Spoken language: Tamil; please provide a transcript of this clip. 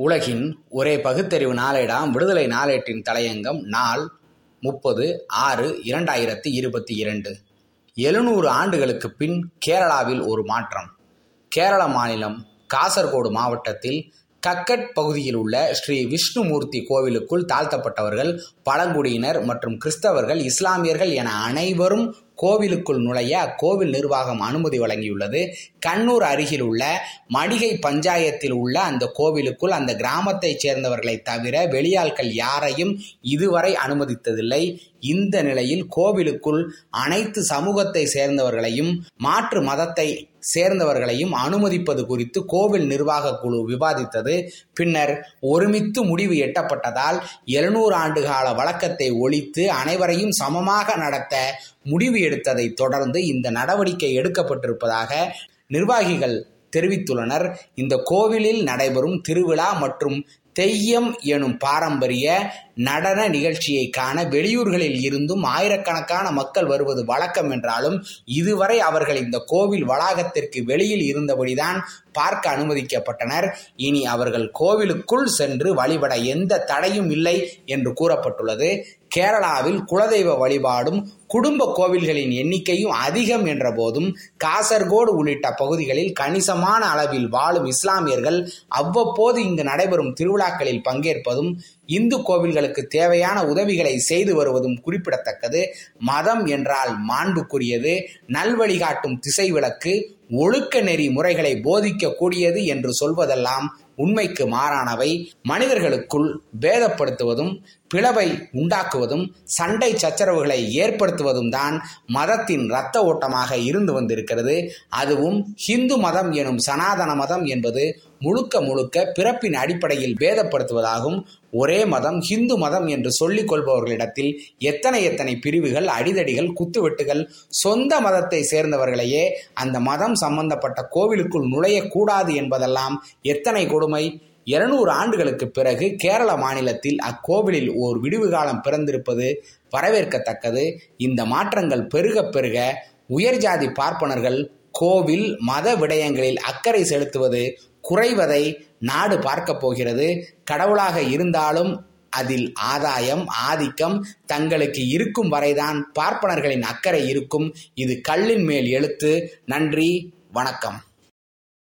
உலகின் ஒரே பகுத்தறிவு நாளேடாம் விடுதலை நாளேட்டின் தலையங்கம் நாள் முப்பது ஆறு இரண்டாயிரத்தி இருபத்தி இரண்டு. எழுநூறு ஆண்டுகளுக்கு பின் கேரளாவில் ஒரு மாற்றம். கேரள மாநிலம் காசர்கோடு மாவட்டத்தில் கக்கட் பகுதியில் உள்ள ஸ்ரீ விஷ்ணுமூர்த்தி கோவிலுக்குள் தாழ்த்தப்பட்டவர்கள் பழங்குடியினர் மற்றும் கிறிஸ்தவர்கள் இஸ்லாமியர்கள் என அனைவரும் கோவிலுக்குள் நுழைய அக்கோவில் நிர்வாகம் அனுமதி வழங்கியுள்ளது. கண்ணூர் அருகில் உள்ள மடிகை பஞ்சாயத்தில் உள்ள அந்த கோவிலுக்குள் அந்த கிராமத்தைச் சேர்ந்தவர்களை தவிர வெளியாட்கள் யாரையும் இதுவரை அனுமதித்ததில்லை. இந்த நிலையில் கோவிலுக்குள் அனைத்து சமூகத்தை சேர்ந்தவர்களையும் மாற்று மதத்தை சேர்ந்தவர்களையும் அனுமதிப்பது குறித்து கோவில் நிர்வாக குழு விவாதித்தது. பின்னர் ஒருமித்து முடிவு எட்டப்பட்டதால் எழுநூறு ஆண்டு கால வழக்கத்தை ஒழித்து அனைவரையும் சமமாக நடத்த முடிவு எடுத்ததை தொடர்ந்து இந்த நடவடிக்கை எடுக்கப்பட்டிருப்பதாக நிர்வாகிகள் தெரிவித்துள்ளனர். இந்த கோவிலில் நடைபெறும் திருவிழா மற்றும் தெய்யம் எனும் பாரம்பரிய நடன நிகழ்ச்சியை காண வெளியூர்களில் இருந்தும் ஆயிரக்கணக்கான மக்கள் வருவது வழக்கம் என்றாலும் இதுவரை அவர்கள் இந்த கோவில் வளாகத்திற்கு வெளியில் இருந்தபடிதான் பார்க்க அனுமதிக்கப்பட்டனர். இனி அவர்கள் கோவிலுக்குள் சென்று வழிபட எந்த தடையும் இல்லை என்று கூறப்பட்டுள்ளது. கேரளாவில் குலதெய்வ வழிபாடும் குடும்ப கோவில்களின் எண்ணிக்கையும் அதிகம் என்ற போதும் காசர்கோடு உள்ளிட்ட பகுதிகளில் கணிசமான அளவில் வாழும் இஸ்லாமியர்கள் அவ்வப்போது இங்கு நடைபெறும் திருவிழாக்களில் பங்கேற்பதும் இந்து கோவில்களுக்கு தேவையான உதவிகளை செய்து வருவதும் குறிப்பிடத்தக்கது. மதம் என்றால் மாண்புக்குரியது நல்வழிகாட்டும் திசை விளக்கு ஒழுக்க நெறி முறைகளை போதிக்கக்கூடியது என்று சொல்வதெல்லாம் உண்மைக்கு மாறானவை மனிதர்களுக்குள் பேதப்படுத்துவதும் பிளவை உண்டாக்குவதும் சண்டை சச்சரவுகளை ஏற்படுத்துவதும் தான் மதத்தின் இரத்த ஓட்டமாக இருந்து வந்திருக்கிறது. அதுவும் ஹிந்து மதம் எனும் சனாதன மதம் என்பது முழுக்க முழுக்க பிறப்பின் அடிப்படையில் பேதப்படுத்துவதாகும். ஒரே மதம் ஹிந்து மதம் என்று சொல்லிக் கொள்பவர்களிடத்தில் எத்தனை எத்தனை பிரிவுகள் அடிதடிகள் குத்துவெட்டுகள் சொந்த மதத்தை சேர்ந்தவர்களையே அந்த மதம் சம்பந்தப்பட்ட கோவிலுக்குள் நுழையக்கூடாது என்பதெல்லாம் எத்தனை கொடுமை? இருநூறு ஆண்டுகளுக்கு பிறகு கேரள மாநிலத்தில் அக்கோவிலில் ஓர் விடுவு காலம் பிறந்திருப்பது வரவேற்கத்தக்கது. இந்த மாற்றங்கள் பெருக பெருக உயர்ஜாதி பார்ப்பனர்கள் கோவில் மத விடயங்களில் அக்கறை செலுத்துவது குறைவதை நாடு பார்க்க போகிறது. கடவுளாக இருந்தாலும் அதில் ஆதாயம் ஆதிக்கம் தங்களுக்கு இருக்கும் வரைதான் பார்ப்பனர்களின் அக்கறை இருக்கும். இது கல்லின் மேல் எழுத்து. நன்றி வணக்கம்.